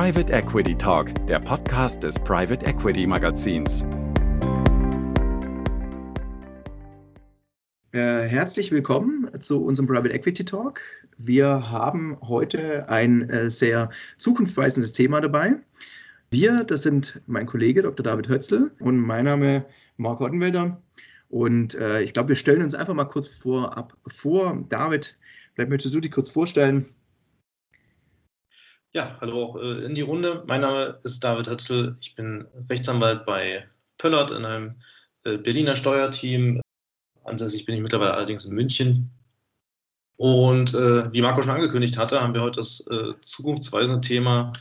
Private Equity Talk, der Podcast des Private Equity Magazins. Äh, herzlich willkommen zu unserem Private Equity Talk. Wir haben heute ein äh, sehr zukunftsweisendes Thema dabei. Wir, das sind mein Kollege Dr. David Hötzl und mein Name Marc Ottenwälder. Und äh, ich glaube, wir stellen uns einfach mal kurz vorab vor. David, vielleicht möchtest du dich kurz vorstellen. Ja, hallo auch äh, in die Runde. Mein Name ist David Hötzl. Ich bin Rechtsanwalt bei Pöllert in einem äh, Berliner Steuerteam. Ansässig bin ich mittlerweile allerdings in München. Und äh, wie Marco schon angekündigt hatte, haben wir heute das äh, zukunftsweisende Thema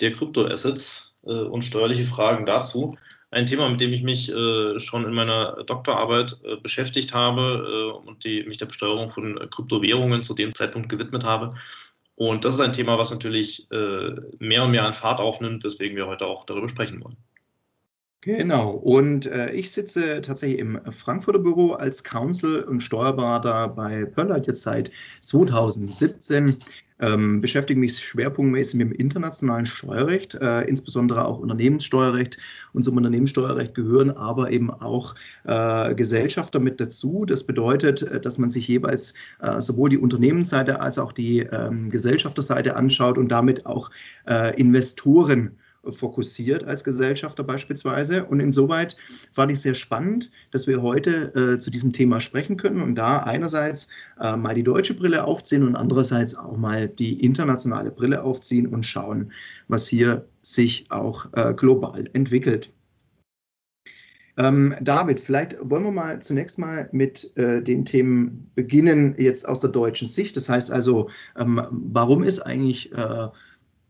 der Kryptoassets äh, und steuerliche Fragen dazu. Ein Thema, mit dem ich mich äh, schon in meiner Doktorarbeit beschäftigt habe und die, mich der Besteuerung von Kryptowährungen zu dem Zeitpunkt gewidmet habe. Und das ist ein Thema, was natürlich äh, mehr und mehr an Fahrt aufnimmt, weswegen wir heute auch darüber sprechen wollen. Genau. Und äh, ich sitze tatsächlich im Frankfurter Büro als Counsel und Steuerberater bei Pöllert jetzt seit 2017 ähm, beschäftige mich schwerpunktmäßig mit dem internationalen Steuerrecht, äh, insbesondere auch Unternehmenssteuerrecht. Und zum Unternehmenssteuerrecht gehören aber eben auch äh, Gesellschafter mit dazu. Das bedeutet, äh, dass man sich jeweils äh, sowohl die Unternehmensseite als auch die ähm, Gesellschafterseite anschaut und damit auch äh, Investoren fokussiert als Gesellschafter beispielsweise. Und insoweit fand ich sehr spannend, dass wir heute äh, zu diesem Thema sprechen können und da einerseits äh, mal die deutsche Brille aufziehen und andererseits auch mal die internationale Brille aufziehen und schauen, was hier sich auch äh, global entwickelt. Ähm, David, vielleicht wollen wir mal zunächst mal mit äh, den Themen beginnen, jetzt aus der deutschen Sicht. Das heißt also, ähm, warum ist eigentlich äh,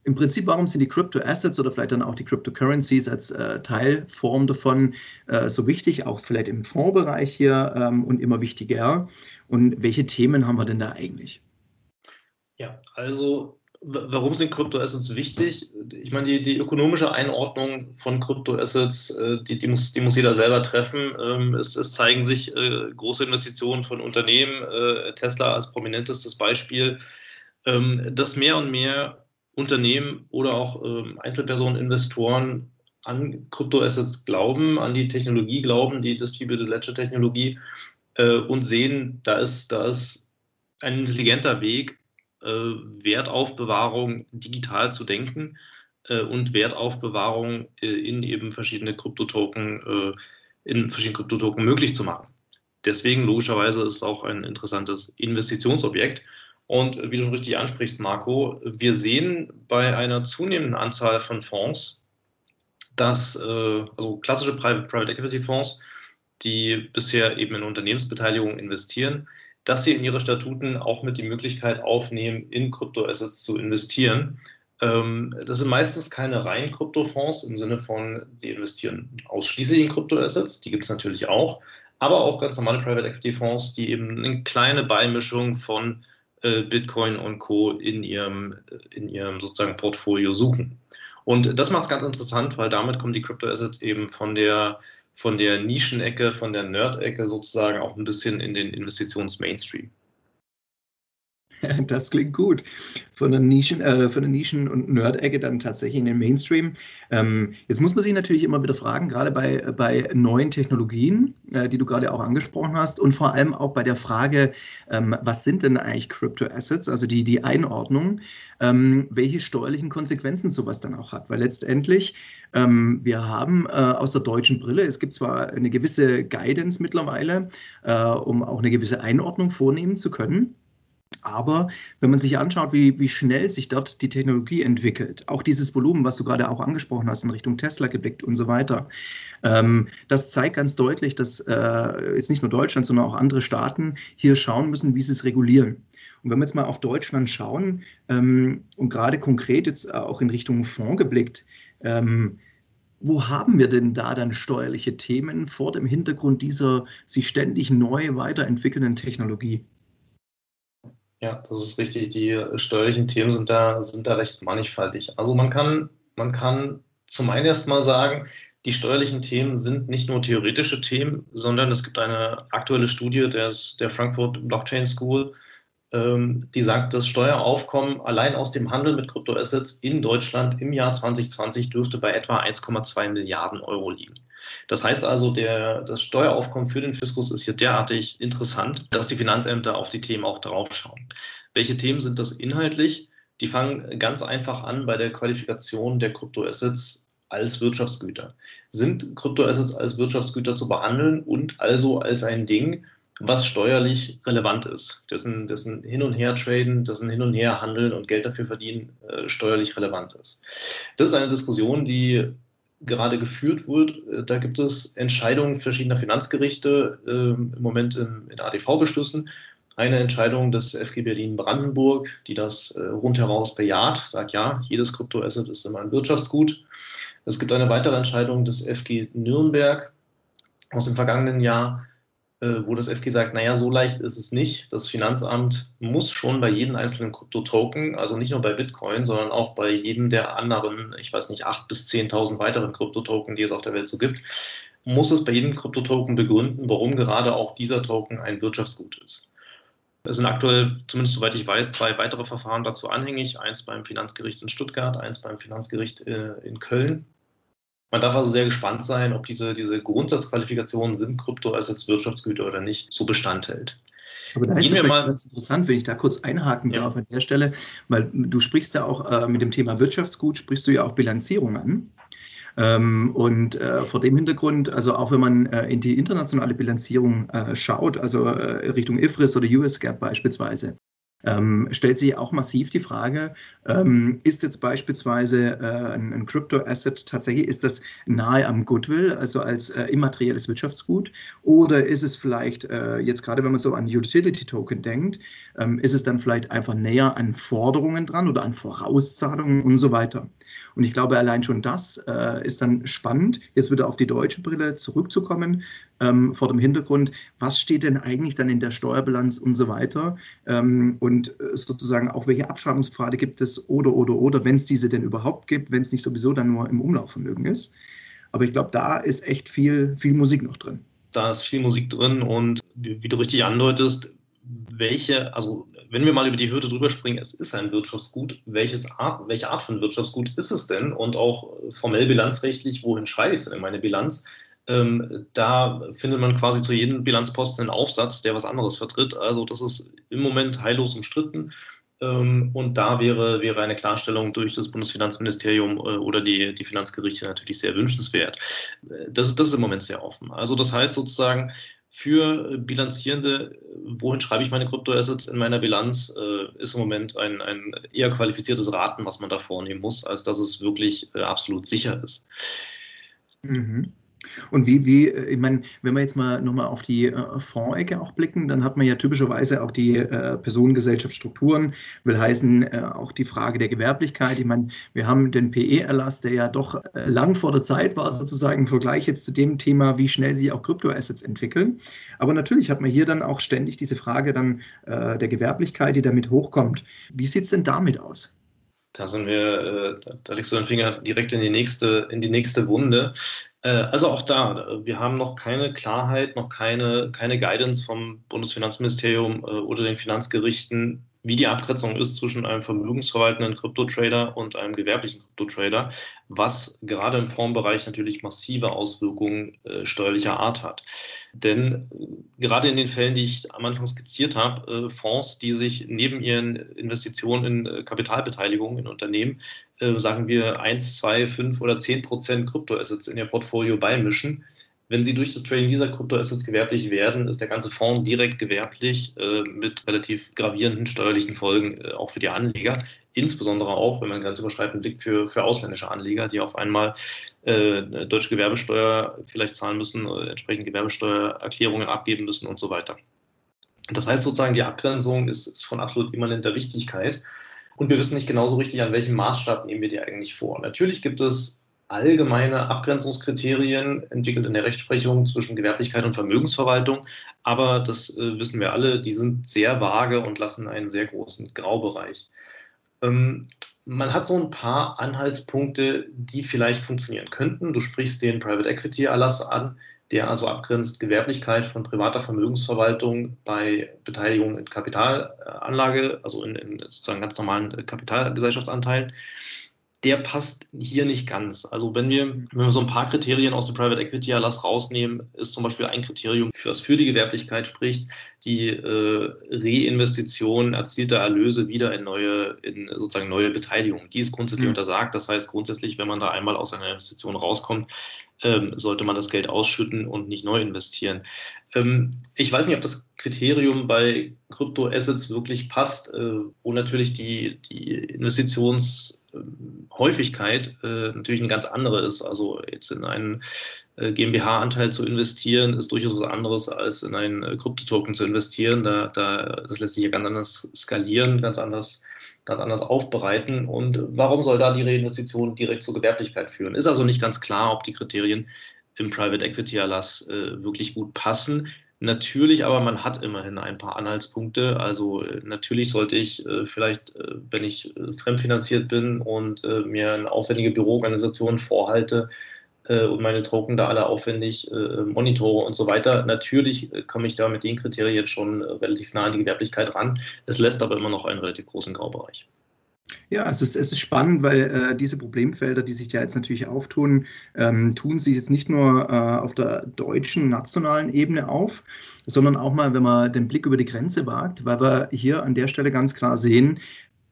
im Prinzip, warum sind die Crypto-Assets oder vielleicht dann auch die Cryptocurrencies als äh, Teilform davon äh, so wichtig, auch vielleicht im Fondsbereich hier ähm, und immer wichtiger? Und welche Themen haben wir denn da eigentlich? Ja, also warum sind Kryptoassets wichtig? Ich meine, die, die ökonomische Einordnung von Kryptoassets, äh, die, die, muss, die muss jeder selber treffen. Ähm, es, es zeigen sich äh, große Investitionen von Unternehmen, äh, Tesla als prominentestes Beispiel, ähm, dass mehr und mehr Unternehmen oder auch ähm, Einzelpersonen, Investoren an Kryptoassets glauben, an die Technologie glauben, die Distributed Ledger Technologie äh, und sehen, da ist, da ist ein intelligenter Weg, äh, Wertaufbewahrung digital zu denken äh, und Wertaufbewahrung äh, in eben verschiedene Kryptotoken, äh, in verschiedenen Kryptotoken möglich zu machen. Deswegen logischerweise ist es auch ein interessantes Investitionsobjekt. Und wie du schon richtig ansprichst, Marco, wir sehen bei einer zunehmenden Anzahl von Fonds, dass äh, also klassische Private, Equity Fonds, die bisher eben in Unternehmensbeteiligung investieren, dass sie in ihre Statuten auch mit die Möglichkeit aufnehmen, in Kryptoassets zu investieren. Ähm, das sind meistens keine reinen Kryptofonds im Sinne von, sie investieren ausschließlich in Kryptoassets, die gibt es natürlich auch, aber auch ganz normale Private Equity Fonds, die eben eine kleine Beimischung von äh, Bitcoin und Co. in ihrem, in ihrem sozusagen Portfolio suchen. Und das macht es ganz interessant, weil damit kommen die Crypto-Assets eben von der, von der Nischenecke, von der Nerd-Ecke sozusagen auch ein bisschen in den Investitions-Mainstream. Das klingt gut. Von der Nischen, äh, von der Nischen- und Nerd-Ecke dann tatsächlich in den Mainstream. Ähm, jetzt muss man sich natürlich immer wieder fragen, gerade bei, bei neuen Technologien, äh, die du gerade auch angesprochen hast, und vor allem auch bei der Frage, ähm, was sind denn eigentlich Crypto-Assets, also die, die Einordnung, ähm, welche steuerlichen Konsequenzen sowas dann auch hat. Weil letztendlich, ähm, wir haben äh, aus der deutschen Brille, es gibt zwar eine gewisse Guidance mittlerweile, äh, um auch eine gewisse Einordnung vornehmen zu können. Aber wenn man sich anschaut, wie, wie schnell sich dort die Technologie entwickelt, auch dieses Volumen, was du gerade auch angesprochen hast, in Richtung Tesla geblickt und so weiter, ähm, das zeigt ganz deutlich, dass äh, jetzt nicht nur Deutschland, sondern auch andere Staaten hier schauen müssen, wie sie es regulieren. Und wenn wir jetzt mal auf Deutschland schauen ähm, und gerade konkret jetzt auch in Richtung Fonds geblickt, ähm, wo haben wir denn da dann steuerliche Themen vor dem Hintergrund dieser sich ständig neu weiterentwickelnden Technologie? Ja, das ist richtig. Die steuerlichen Themen sind da, sind da recht mannigfaltig. Also man kann, man kann zum einen erst mal sagen, die steuerlichen Themen sind nicht nur theoretische Themen, sondern es gibt eine aktuelle Studie des, der Frankfurt Blockchain School, die sagt, das Steueraufkommen allein aus dem Handel mit Kryptoassets in Deutschland im Jahr 2020 dürfte bei etwa 1,2 Milliarden Euro liegen. Das heißt also, der, das Steueraufkommen für den Fiskus ist hier derartig interessant, dass die Finanzämter auf die Themen auch draufschauen. Welche Themen sind das inhaltlich? Die fangen ganz einfach an bei der Qualifikation der Kryptoassets als Wirtschaftsgüter. Sind Kryptoassets als Wirtschaftsgüter zu behandeln und also als ein Ding, was steuerlich relevant ist, dessen, dessen Hin- und Her-Traden, dessen Hin- und Her-Handeln und Geld dafür verdienen äh, steuerlich relevant ist. Das ist eine Diskussion, die gerade geführt wird. Äh, da gibt es Entscheidungen verschiedener Finanzgerichte äh, im Moment in, in ADV-Beschlüssen. Eine Entscheidung des FG Berlin-Brandenburg, die das äh, rundheraus bejaht, sagt ja, jedes Kryptoasset ist immer ein Wirtschaftsgut. Es gibt eine weitere Entscheidung des FG Nürnberg aus dem vergangenen Jahr, wo das FG sagt, naja, so leicht ist es nicht. Das Finanzamt muss schon bei jedem einzelnen Kryptotoken, also nicht nur bei Bitcoin, sondern auch bei jedem der anderen, ich weiß nicht, 8.000 bis 10.000 weiteren Kryptotoken, die es auf der Welt so gibt, muss es bei jedem Kryptotoken begründen, warum gerade auch dieser Token ein Wirtschaftsgut ist. Es sind aktuell, zumindest soweit ich weiß, zwei weitere Verfahren dazu anhängig. Eins beim Finanzgericht in Stuttgart, eins beim Finanzgericht äh, in Köln. Man darf also sehr gespannt sein, ob diese, diese Grundsatzqualifikationen sind Kryptoassets Wirtschaftsgüter oder nicht, so Bestand hält. Aber da ist es mal ganz interessant, wenn ich da kurz einhaken ja. darf an der Stelle, weil du sprichst ja auch äh, mit dem Thema Wirtschaftsgut, sprichst du ja auch Bilanzierung an. Ähm, und äh, vor dem Hintergrund, also auch wenn man äh, in die internationale Bilanzierung äh, schaut, also äh, Richtung IFRS oder US GAAP beispielsweise, ähm, stellt sich auch massiv die Frage, ähm, ist jetzt beispielsweise äh, ein, ein Crypto-Asset tatsächlich, ist das nahe am Goodwill, also als äh, immaterielles Wirtschaftsgut, oder ist es vielleicht, äh, jetzt gerade wenn man so an Utility-Token denkt, ähm, ist es dann vielleicht einfach näher an Forderungen dran oder an Vorauszahlungen und so weiter. Und ich glaube, allein schon das äh, ist dann spannend, jetzt wieder auf die deutsche Brille zurückzukommen, ähm, vor dem Hintergrund, was steht denn eigentlich dann in der Steuerbilanz und so weiter. Ähm, und äh, sozusagen auch, welche Abschreibungspfade gibt es oder, oder, oder, wenn es diese denn überhaupt gibt, wenn es nicht sowieso dann nur im Umlaufvermögen ist. Aber ich glaube, da ist echt viel, viel Musik noch drin. Da ist viel Musik drin und wie, du richtig andeutest, welche, also wenn wir mal über die Hürde drüber springen, es ist ein Wirtschaftsgut, welches Art, welche Art von Wirtschaftsgut ist es denn? Und auch formell bilanzrechtlich, wohin schreibe ich es denn in meine Bilanz? Ähm, da findet man quasi zu jedem Bilanzposten einen Aufsatz, der was anderes vertritt. Also das ist im Moment heillos umstritten. Ähm, und da wäre, wäre eine Klarstellung durch das Bundesfinanzministerium äh, oder die, die Finanzgerichte natürlich sehr wünschenswert. Äh, das, ist, das ist im Moment sehr offen. Also das heißt sozusagen, für Bilanzierende, wohin schreibe ich meine Kryptoassets in meiner Bilanz, äh, ist im Moment ein, ein eher qualifiziertes Raten, was man da vornehmen muss, als dass es wirklich absolut sicher ist. Mhm. Und wie, wie, ich meine, wenn wir jetzt mal nochmal auf die äh, Fondsecke auch blicken, dann hat man ja typischerweise auch die äh, Personengesellschaftsstrukturen, will heißen äh, auch die Frage der Gewerblichkeit. Ich meine, wir haben den PE-Erlass, der ja doch äh, lang vor der Zeit war, sozusagen im Vergleich jetzt zu dem Thema, wie schnell sich auch Kryptoassets entwickeln. Aber natürlich hat man hier dann auch ständig diese Frage dann äh, der Gewerblichkeit, die damit hochkommt. Wie sieht es denn damit aus? Da sind wir, äh, da legst du den Finger direkt in die nächste, in die nächste Wunde. Äh, also auch da, wir haben noch keine Klarheit, noch keine, keine Guidance vom Bundesfinanzministerium äh, oder den Finanzgerichten, wie die Abgrenzung ist zwischen einem vermögensverwaltenden Kryptotrader und einem gewerblichen Kryptotrader, was gerade im Fondsbereich natürlich massive Auswirkungen äh, steuerlicher Art hat. Denn äh, gerade in den Fällen, die ich am Anfang skizziert habe, äh, Fonds, die sich neben ihren Investitionen in äh, Kapitalbeteiligung in Unternehmen, äh, sagen wir 1, 2, 5 oder 10 Prozent Kryptoassets in ihr Portfolio beimischen, wenn sie durch das Trading dieser Kryptoassets gewerblich werden, ist der ganze Fonds direkt gewerblich äh, mit relativ gravierenden steuerlichen Folgen äh, auch für die Anleger. Insbesondere auch, wenn man grenzüberschreitend blickt, für, für ausländische Anleger, die auf einmal äh, deutsche Gewerbesteuer vielleicht zahlen müssen, äh, entsprechend Gewerbesteuererklärungen abgeben müssen und so weiter. Das heißt sozusagen, die Abgrenzung ist, ist von absolut immanenter Wichtigkeit. Und wir wissen nicht genauso richtig, an welchem Maßstab nehmen wir die eigentlich vor. Natürlich gibt es allgemeine Abgrenzungskriterien entwickelt in der Rechtsprechung zwischen Gewerblichkeit und Vermögensverwaltung. Aber das äh, wissen wir alle, die sind sehr vage und lassen einen sehr großen Graubereich. Ähm, man hat so ein paar Anhaltspunkte, die vielleicht funktionieren könnten. Du sprichst den Private Equity Erlass an, der also abgrenzt Gewerblichkeit von privater Vermögensverwaltung bei Beteiligung in Kapitalanlage, also in, in sozusagen ganz normalen Kapitalgesellschaftsanteilen der passt hier nicht ganz. Also wenn wir, wenn wir so ein paar Kriterien aus dem Private Equity Erlass rausnehmen, ist zum Beispiel ein Kriterium, das für die Gewerblichkeit spricht, die äh, Reinvestition erzielter Erlöse wieder in neue, in sozusagen neue Beteiligung. Die ist grundsätzlich mhm. untersagt. Das heißt grundsätzlich, wenn man da einmal aus einer Investition rauskommt, ähm, sollte man das Geld ausschütten und nicht neu investieren. Ähm, ich weiß nicht, ob das Kriterium bei Kryptoassets wirklich passt, äh, wo natürlich die, die Investitionshäufigkeit äh, natürlich eine ganz andere ist. Also jetzt in einen äh, GmbH-Anteil zu investieren, ist durchaus was anderes als in einen äh, Kryptotoken zu investieren. Da, da, das lässt sich ja ganz anders skalieren, ganz anders ganz anders aufbereiten. Und warum soll da die Reinvestition direkt zur Gewerblichkeit führen? Ist also nicht ganz klar, ob die Kriterien im Private Equity Erlass äh, wirklich gut passen. Natürlich, aber man hat immerhin ein paar Anhaltspunkte. Also äh, natürlich sollte ich äh, vielleicht, äh, wenn ich äh, fremdfinanziert bin und äh, mir eine aufwendige Büroorganisation vorhalte, äh, und meine Token da alle aufwendig äh, monitore und so weiter. Natürlich äh, komme ich da mit den Kriterien schon äh, relativ nah an die Gewerblichkeit ran. Es lässt aber immer noch einen relativ großen Graubereich. Ja, es ist, es ist spannend, weil äh, diese Problemfelder, die sich da jetzt natürlich auftun, ähm, tun sich jetzt nicht nur äh, auf der deutschen nationalen Ebene auf, sondern auch mal, wenn man den Blick über die Grenze wagt, weil wir hier an der Stelle ganz klar sehen,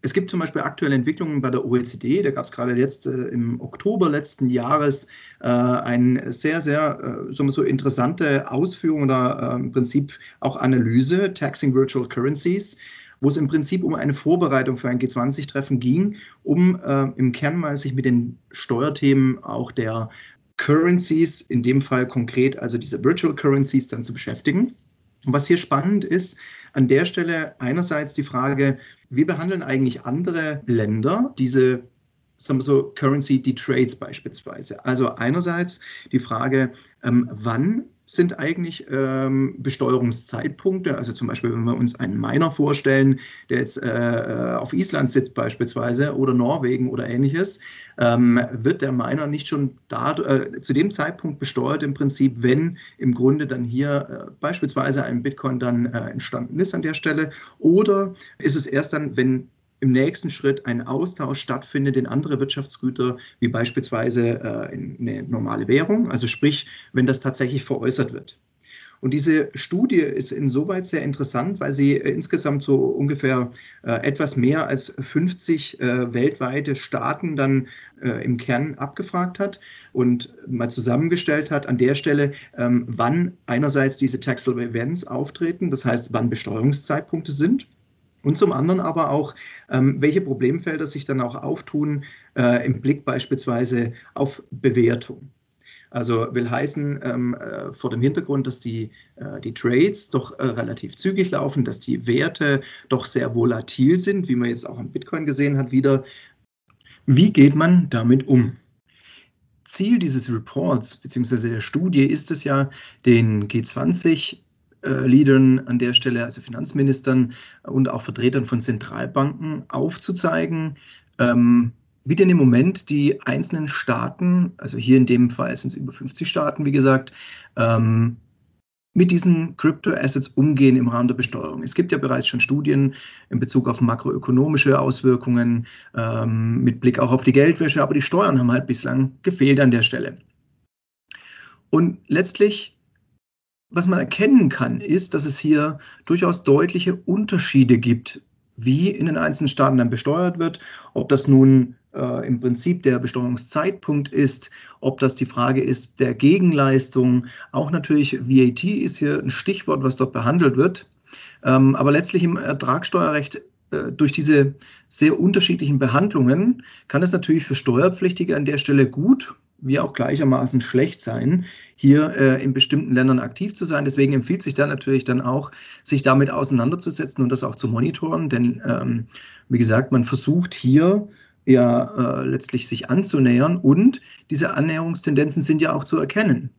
es gibt zum Beispiel aktuelle Entwicklungen bei der OECD. Da gab es gerade jetzt äh, im Oktober letzten Jahres äh, eine sehr, sehr äh, so interessante Ausführung oder äh, im Prinzip auch Analyse, Taxing Virtual Currencies, wo es im Prinzip um eine Vorbereitung für ein G20-Treffen ging, um äh, im Kern mal sich mit den Steuerthemen auch der Currencies, in dem Fall konkret also diese Virtual Currencies, dann zu beschäftigen. Und was hier spannend ist, an der Stelle einerseits die Frage, wie behandeln eigentlich andere Länder. Diese sagen wir so, Currency Detrades beispielsweise. Also einerseits die Frage, ähm, wann sind eigentlich ähm, Besteuerungszeitpunkte. Also zum Beispiel, wenn wir uns einen Miner vorstellen, der jetzt äh, auf Island sitzt beispielsweise oder Norwegen oder ähnliches, ähm, wird der Miner nicht schon da, äh, zu dem Zeitpunkt besteuert im Prinzip, wenn im Grunde dann hier äh, beispielsweise ein Bitcoin dann äh, entstanden ist an der Stelle? Oder ist es erst dann, wenn im nächsten Schritt ein Austausch stattfindet in andere Wirtschaftsgüter, wie beispielsweise äh, in eine normale Währung, also sprich, wenn das tatsächlich veräußert wird. Und diese Studie ist insoweit sehr interessant, weil sie äh, insgesamt so ungefähr äh, etwas mehr als 50 äh, weltweite Staaten dann äh, im Kern abgefragt hat und mal zusammengestellt hat an der Stelle, ähm, wann einerseits diese Taxable Events auftreten, das heißt, wann Besteuerungszeitpunkte sind und zum anderen aber auch, ähm, welche Problemfelder sich dann auch auftun äh, im Blick beispielsweise auf Bewertung. Also will heißen, ähm, äh, vor dem Hintergrund, dass die, äh, die Trades doch äh, relativ zügig laufen, dass die Werte doch sehr volatil sind, wie man jetzt auch am Bitcoin gesehen hat, wieder. Wie geht man damit um? Ziel dieses Reports bzw. der Studie ist es ja, den G20 äh, Leadern an der Stelle, also Finanzministern und auch Vertretern von Zentralbanken aufzuzeigen, ähm, wie denn im Moment die einzelnen Staaten, also hier in dem Fall sind es über 50 Staaten, wie gesagt, ähm, mit diesen Crypto-Assets umgehen im Rahmen der Besteuerung. Es gibt ja bereits schon Studien in Bezug auf makroökonomische Auswirkungen, ähm, mit Blick auch auf die Geldwäsche, aber die Steuern haben halt bislang gefehlt an der Stelle. Und letztlich was man erkennen kann, ist, dass es hier durchaus deutliche Unterschiede gibt, wie in den einzelnen Staaten dann besteuert wird, ob das nun äh, im Prinzip der Besteuerungszeitpunkt ist, ob das die Frage ist der Gegenleistung. Auch natürlich VAT ist hier ein Stichwort, was dort behandelt wird. Ähm, aber letztlich im Ertragssteuerrecht äh, durch diese sehr unterschiedlichen Behandlungen kann es natürlich für Steuerpflichtige an der Stelle gut wie auch gleichermaßen schlecht sein, hier äh, in bestimmten Ländern aktiv zu sein. Deswegen empfiehlt sich da natürlich dann auch, sich damit auseinanderzusetzen und das auch zu monitoren. Denn ähm, wie gesagt, man versucht hier ja äh, letztlich sich anzunähern und diese Annäherungstendenzen sind ja auch zu erkennen.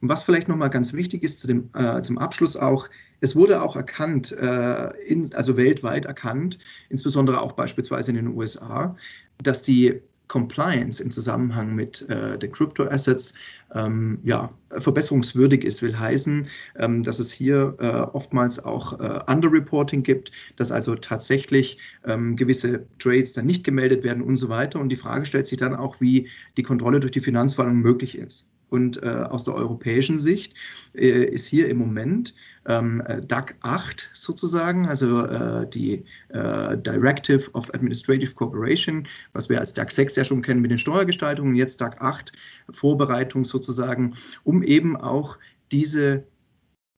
Was vielleicht nochmal ganz wichtig ist zu dem, äh, zum Abschluss auch, es wurde auch erkannt, äh, in, also weltweit erkannt, insbesondere auch beispielsweise in den USA, dass die Compliance im Zusammenhang mit äh, den Crypto Assets ähm, ja, verbesserungswürdig ist, will heißen, ähm, dass es hier äh, oftmals auch äh, Underreporting gibt, dass also tatsächlich ähm, gewisse Trades dann nicht gemeldet werden und so weiter. Und die Frage stellt sich dann auch, wie die Kontrolle durch die Finanzverwaltung möglich ist. Und äh, aus der europäischen Sicht äh, ist hier im Moment ähm, DAC 8 sozusagen, also äh, die äh, Directive of Administrative Cooperation, was wir als DAC 6 ja schon kennen mit den Steuergestaltungen, jetzt DAC 8 Vorbereitung sozusagen, um eben auch diese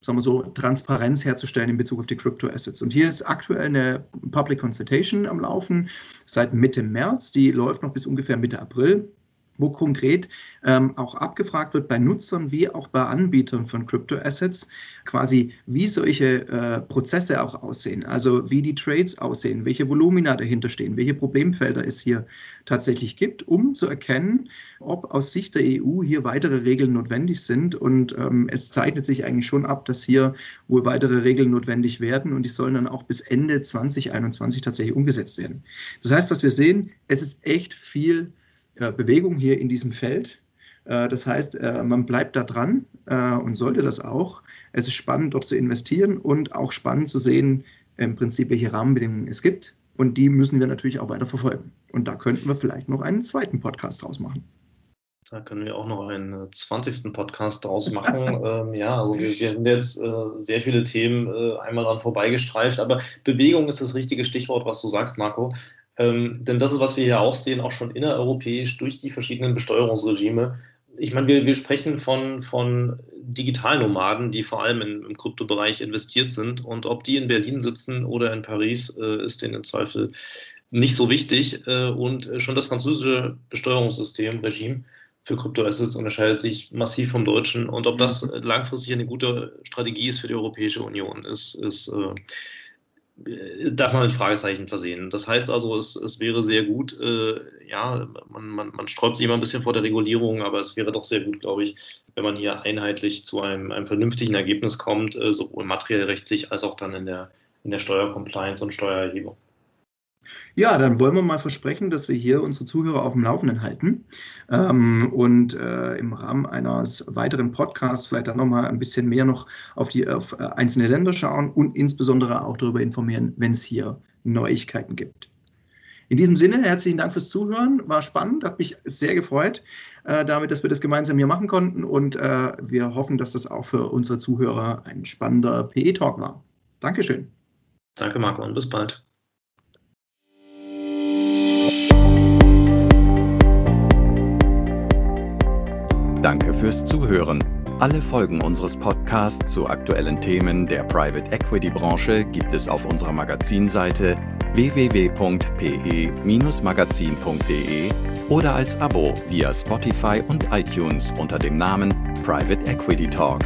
sagen wir so, Transparenz herzustellen in Bezug auf die Crypto Assets. Und hier ist aktuell eine Public Consultation am Laufen seit Mitte März. Die läuft noch bis ungefähr Mitte April wo konkret ähm, auch abgefragt wird bei Nutzern wie auch bei Anbietern von Crypto-Assets, quasi wie solche äh, Prozesse auch aussehen, also wie die Trades aussehen, welche Volumina dahinter stehen, welche Problemfelder es hier tatsächlich gibt, um zu erkennen, ob aus Sicht der EU hier weitere Regeln notwendig sind. Und ähm, es zeichnet sich eigentlich schon ab, dass hier wohl weitere Regeln notwendig werden und die sollen dann auch bis Ende 2021 tatsächlich umgesetzt werden. Das heißt, was wir sehen, es ist echt viel Bewegung hier in diesem Feld. Äh, das heißt, äh, man bleibt da dran und sollte das auch. Es ist spannend, dort zu investieren und auch spannend zu sehen, im Prinzip, welche Rahmenbedingungen es gibt. Und die müssen wir natürlich auch weiter verfolgen. Und da könnten wir vielleicht noch einen zweiten Podcast draus machen. Da können wir auch noch einen 20. Podcast draus machen. ähm, ja, also wir, wir haben jetzt äh, sehr viele Themen äh, einmal dran vorbeigestreift, aber Bewegung ist das richtige Stichwort, was du sagst, Marco. Ähm, denn das ist, was wir hier auch sehen, auch schon innereuropäisch durch die verschiedenen Besteuerungsregime. Ich meine, wir, wir sprechen von, von Digitalnomaden, die vor allem in, im Kryptobereich investiert sind. Und ob die in Berlin sitzen oder in Paris, äh, ist denen im Zweifel nicht so wichtig. Äh, und schon das französische Besteuerungssystem, Regime für Kryptoassets unterscheidet sich massiv vom deutschen. Und ob das mhm. langfristig eine gute Strategie ist für die Europäische Union, ist, ist äh, darf man mit Fragezeichen versehen. Das heißt also, es, es wäre sehr gut, äh, ja, man, man, man sträubt sich immer ein bisschen vor der Regulierung, aber es wäre doch sehr gut, glaube ich, wenn man hier einheitlich zu einem, einem vernünftigen Ergebnis kommt, äh, sowohl materiell rechtlich als auch dann in der, in der Steuercompliance und Steuererhebung. Ja, dann wollen wir mal versprechen, dass wir hier unsere Zuhörer auf dem Laufenden halten ähm, und äh, im Rahmen eines weiteren Podcasts vielleicht dann nochmal ein bisschen mehr noch auf die auf äh, einzelne Länder schauen und insbesondere auch darüber informieren, wenn es hier Neuigkeiten gibt. In diesem Sinne, herzlichen Dank fürs Zuhören. War spannend, hat mich sehr gefreut, äh, damit, dass wir das gemeinsam hier machen konnten. Und äh, wir hoffen, dass das auch für unsere Zuhörer ein spannender PE-Talk war. Dankeschön. Danke, Marco, und bis bald. Danke fürs Zuhören. Alle Folgen unseres Podcasts zu aktuellen Themen der Private Equity Branche gibt es auf unserer Magazinseite www.pe-magazin.de oder als Abo via Spotify und iTunes unter dem Namen Private Equity Talk.